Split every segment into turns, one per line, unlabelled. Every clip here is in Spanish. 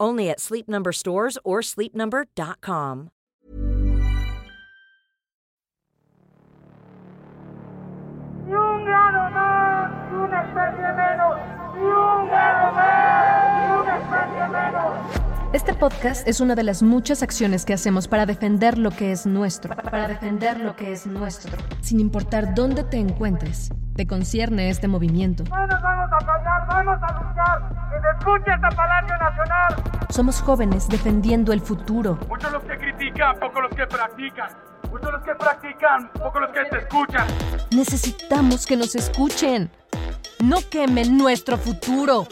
Only at Sleep Number stores or sleepnumber.com.
Un más, una especie menos, un más,
Este podcast es una de las muchas acciones que hacemos para defender lo que es nuestro, para defender lo que es nuestro, sin importar dónde te encuentres. Te concierne este movimiento.
No nos vamos a callar, vamos a luchar. Que se escuche esta Palacio Nacional.
Somos jóvenes defendiendo el futuro.
Muchos los que critican, pocos los que practican. Muchos los que practican, pocos los que te escuchan.
Necesitamos que nos escuchen. No quemen nuestro futuro.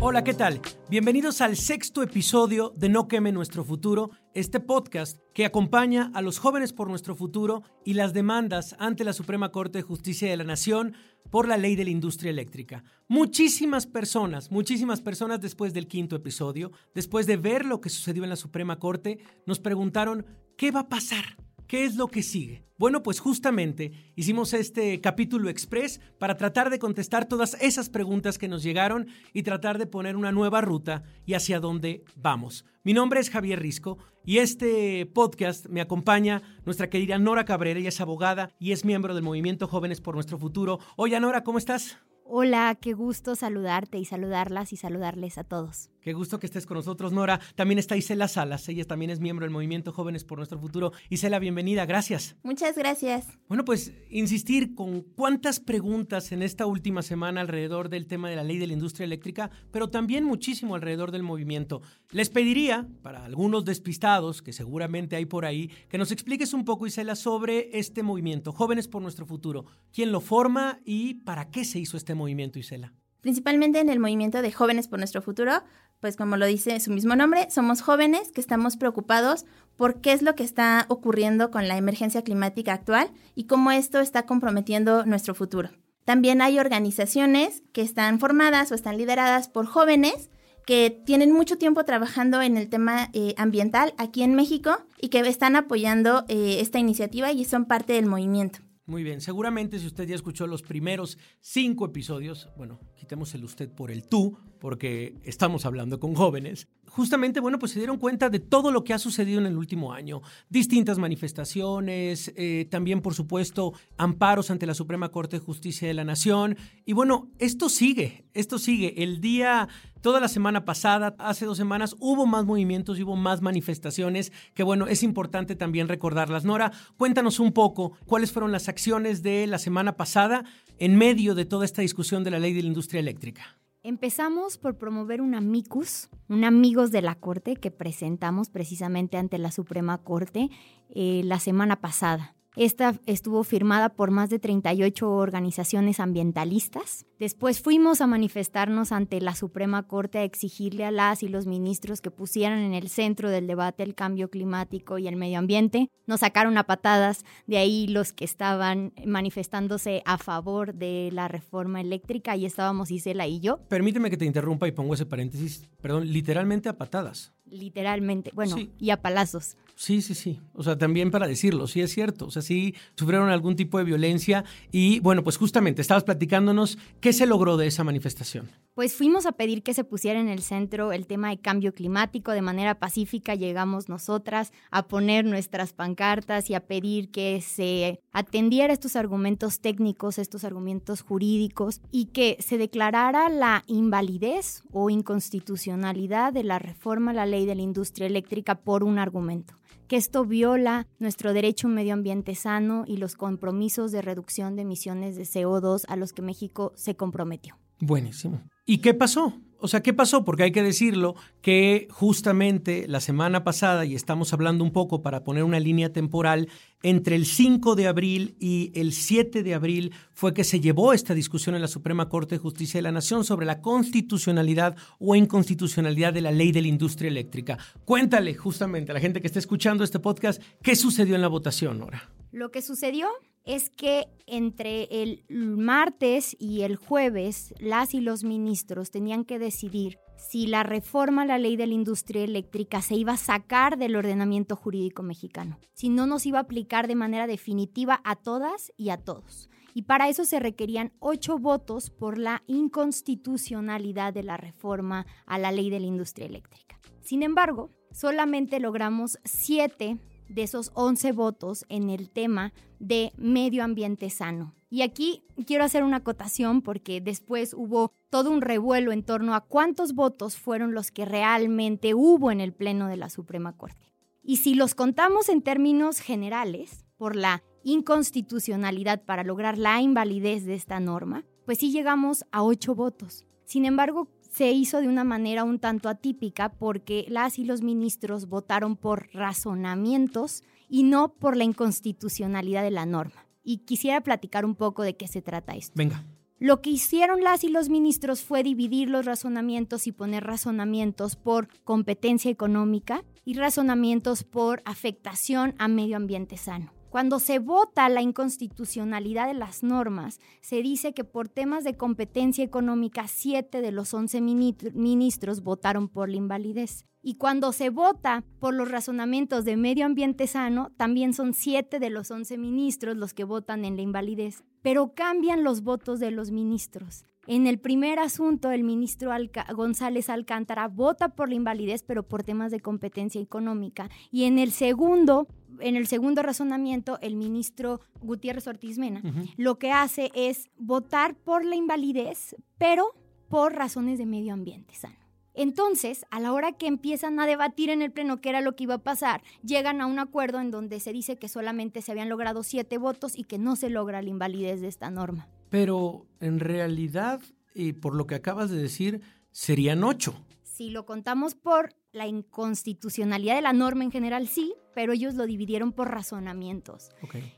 Hola, ¿qué tal? Bienvenidos al sexto episodio de No queme nuestro futuro, este podcast que acompaña a los jóvenes por nuestro futuro y las demandas ante la Suprema Corte de Justicia de la Nación por la ley de la industria eléctrica. Muchísimas personas, muchísimas personas después del quinto episodio, después de ver lo que sucedió en la Suprema Corte, nos preguntaron, ¿qué va a pasar? ¿Qué es lo que sigue? Bueno, pues justamente hicimos este capítulo express para tratar de contestar todas esas preguntas que nos llegaron y tratar de poner una nueva ruta y hacia dónde vamos. Mi nombre es Javier Risco y este podcast me acompaña nuestra querida Nora Cabrera, ella es abogada y es miembro del movimiento Jóvenes por Nuestro Futuro. Oye, Nora, ¿cómo estás?
Hola, qué gusto saludarte y saludarlas y saludarles a todos.
Qué gusto que estés con nosotros, Nora. También está Isela Salas, ella también es miembro del movimiento Jóvenes por Nuestro Futuro. Isela, bienvenida, gracias.
Muchas gracias.
Bueno, pues insistir con cuántas preguntas en esta última semana alrededor del tema de la ley de la industria eléctrica, pero también muchísimo alrededor del movimiento. Les pediría, para algunos despistados, que seguramente hay por ahí, que nos expliques un poco, Isela, sobre este movimiento, Jóvenes por Nuestro Futuro. ¿Quién lo forma y para qué se hizo este movimiento, Isela?
Principalmente en el movimiento de Jóvenes por Nuestro Futuro, pues como lo dice su mismo nombre, somos jóvenes que estamos preocupados por qué es lo que está ocurriendo con la emergencia climática actual y cómo esto está comprometiendo nuestro futuro. También hay organizaciones que están formadas o están lideradas por jóvenes que tienen mucho tiempo trabajando en el tema eh, ambiental aquí en México y que están apoyando eh, esta iniciativa y son parte del movimiento.
Muy bien, seguramente si usted ya escuchó los primeros cinco episodios, bueno, quitemos el usted por el tú, porque estamos hablando con jóvenes, justamente, bueno, pues se dieron cuenta de todo lo que ha sucedido en el último año. Distintas manifestaciones, eh, también, por supuesto, amparos ante la Suprema Corte de Justicia de la Nación. Y bueno, esto sigue, esto sigue. El día, toda la semana pasada, hace dos semanas, hubo más movimientos y hubo más manifestaciones que, bueno, es importante también recordarlas. Nora, cuéntanos un poco cuáles fueron las acciones de la semana pasada en medio de toda esta discusión de la ley de la industria eléctrica.
Empezamos por promover un amicus, un amigos de la Corte que presentamos precisamente ante la Suprema Corte eh, la semana pasada. Esta estuvo firmada por más de 38 organizaciones ambientalistas. Después fuimos a manifestarnos ante la Suprema Corte a exigirle a las y los ministros que pusieran en el centro del debate el cambio climático y el medio ambiente. Nos sacaron a patadas de ahí los que estaban manifestándose a favor de la reforma eléctrica y estábamos Isela y yo.
Permíteme que te interrumpa y pongo ese paréntesis, perdón, literalmente a patadas.
Literalmente, bueno,
Sí.
y a palazos.
Sí, sí, sí. O sea, también para decirlo, sí es cierto. O sea, sí sufrieron algún tipo de violencia y bueno, pues justamente estabas platicándonos qué se logró de esa manifestación.
pues fuimos a pedir que se pusiera en el centro el tema de cambio climático. De manera pacífica llegamos nosotras a poner nuestras pancartas y a pedir que se atendiera estos argumentos técnicos, estos argumentos jurídicos y que se declarara la invalidez o inconstitucionalidad de la reforma a la ley de la industria eléctrica por un argumento que esto viola nuestro derecho a un medio ambiente sano y los compromisos de reducción de emisiones de CO2 a los que México se comprometió.
Buenísimo. ¿Y qué pasó? O sea, ¿qué pasó? Porque hay que decirlo que justamente la semana pasada, y estamos hablando un poco para poner una línea temporal, entre el 5 de abril y el 7 de abril fue que se llevó esta discusión en la Suprema Corte de Justicia de la Nación sobre la constitucionalidad o inconstitucionalidad de la ley de la industria eléctrica. Cuéntale justamente a la gente que está escuchando este podcast qué sucedió en la votación, Nora.
Lo que sucedió es que entre el martes y el jueves las y los ministros tenían que decidir si la reforma a la ley de la industria eléctrica se iba a sacar del ordenamiento jurídico mexicano, si no nos iba a aplicar de manera definitiva a todas y a todos. Y para eso se requerían ocho votos por la inconstitucionalidad de la reforma a la ley de la industria eléctrica. Sin embargo, solamente logramos siete de esos 11 votos en el tema de medio ambiente sano. Y aquí quiero hacer una acotación porque después hubo todo un revuelo en torno a cuántos votos fueron los que realmente hubo en el Pleno de la Suprema Corte. Y si los contamos en términos generales, por la inconstitucionalidad para lograr la invalidez de esta norma, pues sí llegamos a ocho votos. Sin embargo, se hizo de una manera un tanto atípica porque las y los ministros votaron por razonamientos y no por la inconstitucionalidad de la norma. Y quisiera platicar un poco de qué se trata esto.
Venga.
Lo que hicieron las y los ministros fue dividir los razonamientos y poner razonamientos por competencia económica y razonamientos por afectación a medio ambiente sano. Cuando se vota la inconstitucionalidad de las normas, se dice que por temas de competencia económica, siete de los once ministros votaron por la invalidez. Y cuando se vota por los razonamientos de medio ambiente sano, también son siete de los once ministros los que votan en la invalidez. Pero cambian los votos de los ministros. En el primer asunto, el ministro González Alcántara vota por la invalidez, pero por temas de competencia económica. Y en el segundo, en el segundo razonamiento, el ministro Gutiérrez Ortiz Mena lo que hace es votar por la invalidez, pero por razones de medio ambiente sano. Entonces, a la hora que empiezan a debatir en el Pleno qué era lo que iba a pasar, llegan a un acuerdo en donde se dice que solamente se habían logrado siete votos y que no se logra la invalidez de esta norma.
Pero en realidad, y por lo que acabas de decir, serían ocho.
Si lo contamos por la inconstitucionalidad de la norma en general, sí, pero ellos lo dividieron por razonamientos.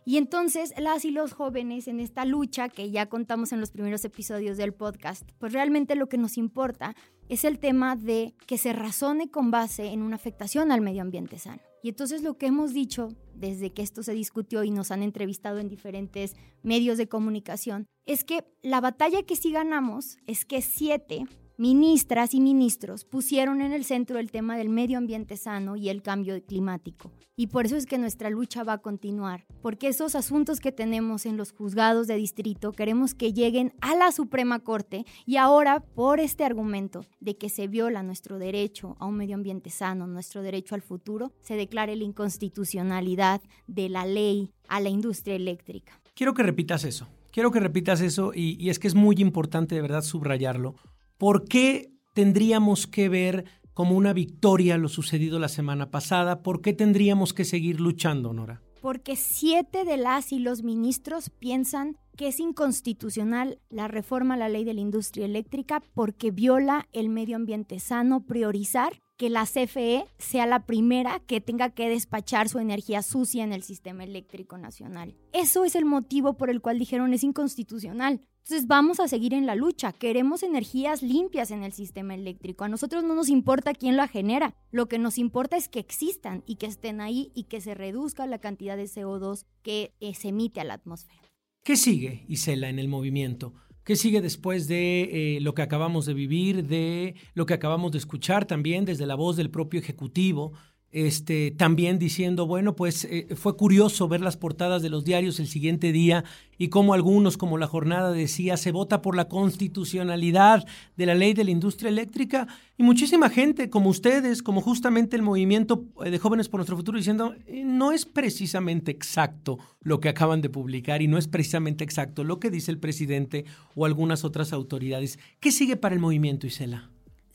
Y entonces las y los jóvenes en esta lucha que ya contamos en los primeros episodios del podcast, pues realmente lo que nos importa es el tema de que se razone con base en una afectación al medio ambiente sano. Y entonces lo que hemos dicho desde que esto se discutió y nos han entrevistado en diferentes medios de comunicación es que la batalla que sí ganamos es que siete ministras y ministros pusieron en el centro el tema del medio ambiente sano y el cambio climático. Y por eso es que nuestra lucha va a continuar, porque esos asuntos que tenemos en los juzgados de distrito queremos que lleguen a la Suprema Corte y ahora por este argumento de que se viola nuestro derecho a un medio ambiente sano, nuestro derecho al futuro, se declare la inconstitucionalidad de la ley a la industria eléctrica.
Quiero que repitas eso. Quiero que repitas eso y, es que es muy importante de verdad subrayarlo ¿Por qué tendríamos que ver como una victoria lo sucedido la semana pasada? ¿Por qué tendríamos que seguir luchando, Nora?
Porque siete de las y los ministros piensan que es inconstitucional la reforma a la ley de la industria eléctrica porque viola el medio ambiente sano, priorizar que la CFE sea la primera que tenga que despachar su energía sucia en el sistema eléctrico nacional. Eso es el motivo por el cual dijeron es inconstitucional. Entonces vamos a seguir en la lucha. Queremos energías limpias en el sistema eléctrico. A nosotros no nos importa quién la genera. Lo que nos importa es que existan y que estén ahí y que se reduzca la cantidad de CO2 que eh, se emite a la atmósfera.
¿Qué sigue, Isela, en el movimiento? ¿Qué sigue después de eh, lo que acabamos de vivir, de lo que acabamos de escuchar también desde la voz del propio Ejecutivo? Este, también diciendo, bueno, pues eh, fue curioso ver las portadas de los diarios el siguiente día y como algunos, como la jornada decía, se vota por la constitucionalidad de la ley de la industria eléctrica y muchísima gente como ustedes, como justamente el movimiento eh, de jóvenes por nuestro futuro, diciendo, eh, no es precisamente exacto lo que acaban de publicar y no es precisamente exacto lo que dice el presidente o algunas otras autoridades. ¿Qué sigue para el movimiento, Isela?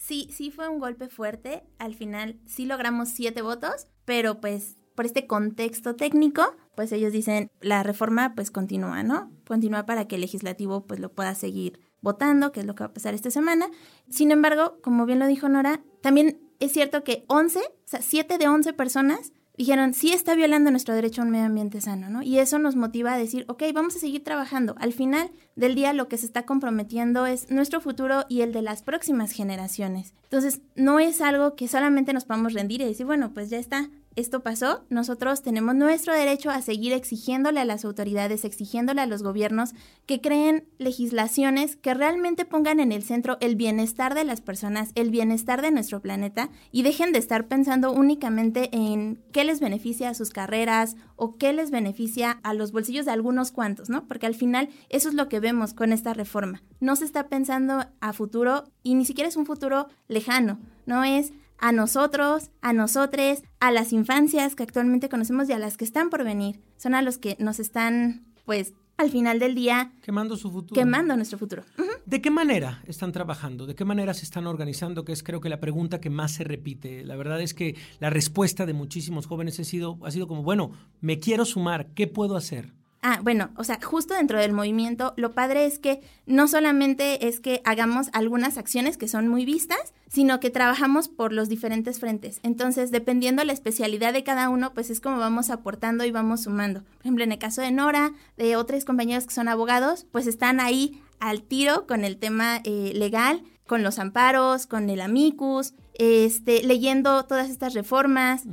Sí, sí fue un golpe fuerte. Al final sí logramos siete votos, pero pues por este contexto técnico, pues ellos dicen la reforma pues continúa, ¿no? Continúa para que el legislativo pues lo pueda seguir votando, que es lo que va a pasar esta semana. Sin embargo, como bien lo dijo Nora, también es cierto que 11, o sea, 7 de 11 personas dijeron, sí está violando nuestro derecho a un medio ambiente sano, ¿no? Y eso nos motiva a decir, ok, vamos a seguir trabajando. Al final del día lo que se está comprometiendo es nuestro futuro y el de las próximas generaciones. Entonces, no es algo que solamente nos podamos rendir y decir, bueno, pues ya está, esto pasó, nosotros tenemos nuestro derecho a seguir exigiéndole a las autoridades, exigiéndole a los gobiernos que creen legislaciones que realmente pongan en el centro el bienestar de las personas, el bienestar de nuestro planeta y dejen de estar pensando únicamente en qué les beneficia a sus carreras o qué les beneficia a los bolsillos de algunos cuantos, ¿no? Porque al final eso es lo que vemos con esta reforma. No se está pensando a futuro y ni siquiera es un futuro lejano, no es a nosotros, a nosotres, a las infancias que actualmente conocemos y a las que están por venir. Son a los que nos están, pues, al final del día...
Quemando su futuro.
Quemando nuestro futuro.
¿De qué manera están trabajando? ¿De qué manera se están organizando? Que es creo que la pregunta que más se repite. La verdad es que la respuesta de muchísimos jóvenes ha sido, ha sido como, bueno, me quiero sumar, ¿qué puedo hacer?
Ah, bueno, o sea, justo dentro del movimiento, lo padre es que no solamente es que hagamos algunas acciones que son muy vistas, sino que trabajamos por los diferentes frentes. Entonces, dependiendo la especialidad de cada uno, pues es como vamos aportando y vamos sumando. Por ejemplo, en el caso de Nora, de otros compañeros que son abogados, pues están ahí al tiro con el tema eh, legal, con los amparos, con el amicus, este, leyendo todas estas reformas.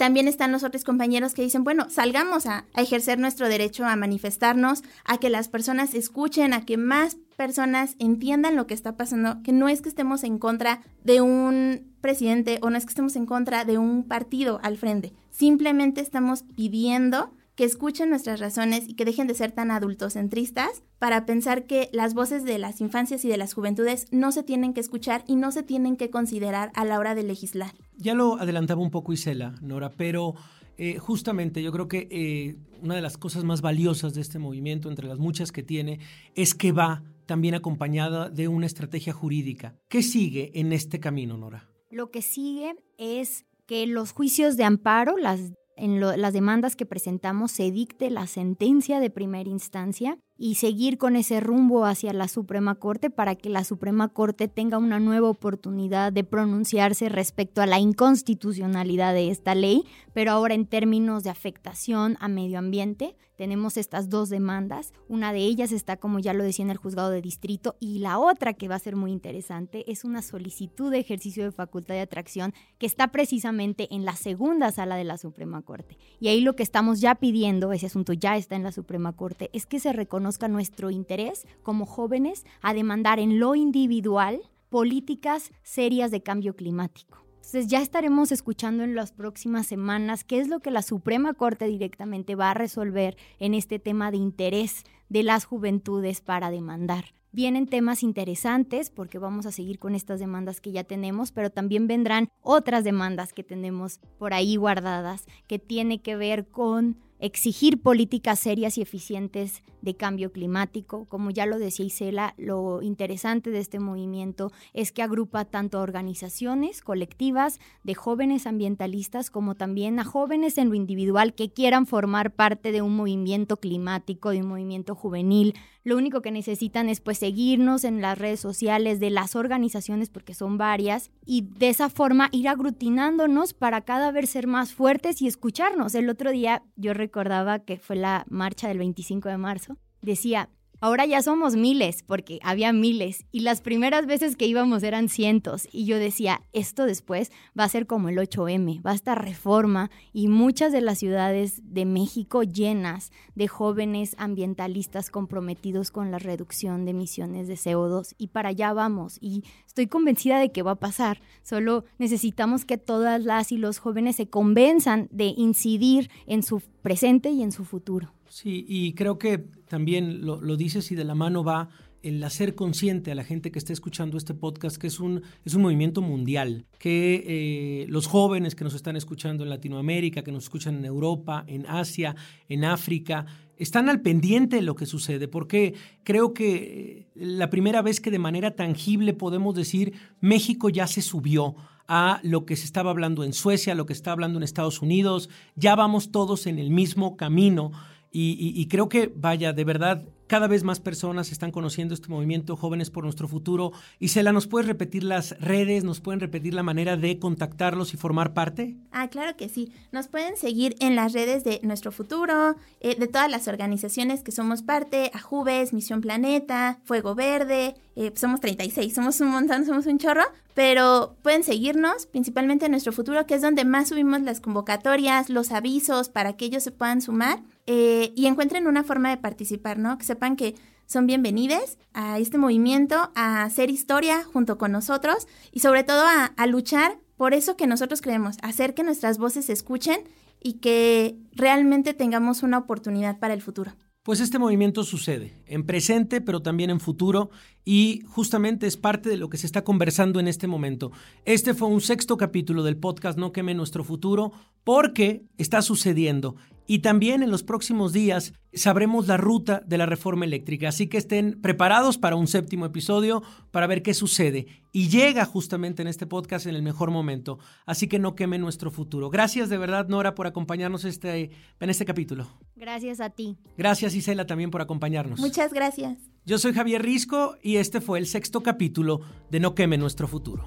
También están los otros compañeros que dicen, bueno, salgamos a, ejercer nuestro derecho a manifestarnos, a que las personas escuchen, a que más personas entiendan lo que está pasando, que no es que estemos en contra de un presidente o no es que estemos en contra de un partido al frente, simplemente estamos pidiendo que escuchen nuestras razones y que dejen de ser tan adultocentristas para pensar que las voces de las infancias y de las juventudes no se tienen que escuchar y no se tienen que considerar a la hora de legislar.
Ya lo adelantaba un poco Isela, Nora, pero eh, justamente yo creo que eh, una de las cosas más valiosas de este movimiento, entre las muchas que tiene, es que va también acompañada de una estrategia jurídica. ¿Qué sigue en este camino, Nora?
Lo que sigue es que los juicios de amparo, las en las demandas que presentamos se dicte la sentencia de primera instancia y seguir con ese rumbo hacia la Suprema Corte para que la Suprema Corte tenga una nueva oportunidad de pronunciarse respecto a la inconstitucionalidad de esta ley, pero ahora en términos de afectación a medio ambiente. Tenemos estas dos demandas. Una de ellas está, como ya lo decía, en el juzgado de distrito y la otra que va a ser muy interesante es una solicitud de ejercicio de facultad de atracción que está precisamente en la segunda sala de la Suprema Corte. Y ahí lo que estamos ya pidiendo, ese asunto ya está en la Suprema Corte, es que se reconozca nuestro interés como jóvenes a demandar en lo individual políticas serias de cambio climático. Entonces ya estaremos escuchando en las próximas semanas qué es lo que la Suprema Corte directamente va a resolver en este tema de interés de las juventudes para demandar. Vienen temas interesantes porque vamos a seguir con estas demandas que ya tenemos, pero también vendrán otras demandas que tenemos por ahí guardadas que tiene que ver con exigir políticas serias y eficientes de cambio climático. Como ya lo decía Isela, lo interesante de este movimiento es que agrupa tanto a organizaciones colectivas de jóvenes ambientalistas como también a jóvenes en lo individual que quieran formar parte de un movimiento climático, de un movimiento juvenil. Lo único que necesitan es pues seguirnos en las redes sociales de las organizaciones porque son varias y de esa forma ir aglutinándonos para cada vez ser más fuertes y escucharnos. El otro día yo recordaba que fue la marcha del 25 de marzo decía, Ahora ya somos miles, porque había miles, y las primeras veces que íbamos eran cientos, y yo decía, esto después va a ser como el 8M, va a estar reforma, y muchas de las ciudades de México llenas de jóvenes ambientalistas comprometidos con la reducción de emisiones de CO2, y para allá vamos, y estoy convencida de que va a pasar, solo necesitamos que todas las y los jóvenes se convenzan de incidir en su presente y en su futuro.
Sí, y creo que también lo, dices y de la mano va el hacer consciente a la gente que está escuchando este podcast que es un, es un movimiento mundial, que eh, los jóvenes que nos están escuchando en Latinoamérica, que nos escuchan en Europa, en Asia, en África, están al pendiente de lo que sucede, porque creo que eh, la primera vez que de manera tangible podemos decir México ya se subió a lo que se estaba hablando en Suecia, lo que está hablando en Estados Unidos, ya vamos todos en el mismo camino y, creo que, vaya, de verdad, cada vez más personas están conociendo este movimiento Jóvenes por Nuestro Futuro. Y Cela, ¿nos puedes repetir las redes? ¿Nos pueden repetir la manera de contactarlos y formar parte?
Ah, claro que sí. Nos pueden seguir en las redes de Nuestro Futuro, eh, de todas las organizaciones que somos parte, Ajubes, Misión Planeta, Fuego Verde, eh, somos 36, somos un montón, somos un chorro, pero pueden seguirnos principalmente en Nuestro Futuro, que es donde más subimos las convocatorias, los avisos para que ellos se puedan sumar. Eh, y encuentren una forma de participar, ¿no? Que sepan que son bienvenidos a este movimiento, a hacer historia junto con nosotros y sobre todo a, a luchar por eso que nosotros creemos, hacer que nuestras voces se escuchen y que realmente tengamos una oportunidad para el futuro.
Pues este movimiento sucede en presente, pero también en futuro, y justamente es parte de lo que se está conversando en este momento. Este fue un sexto capítulo del podcast No queme nuestro futuro, porque está sucediendo y también en los próximos días sabremos la ruta de la reforma eléctrica. Así que estén preparados para un séptimo episodio para ver qué sucede. Y llega justamente en este podcast en el mejor momento. Así que no queme nuestro futuro. Gracias de verdad, Nora, por acompañarnos este, en este capítulo.
Gracias a ti.
Gracias, Isela, también por acompañarnos.
Muchas gracias.
Yo soy Javier Risco y este fue el sexto capítulo de No queme nuestro futuro.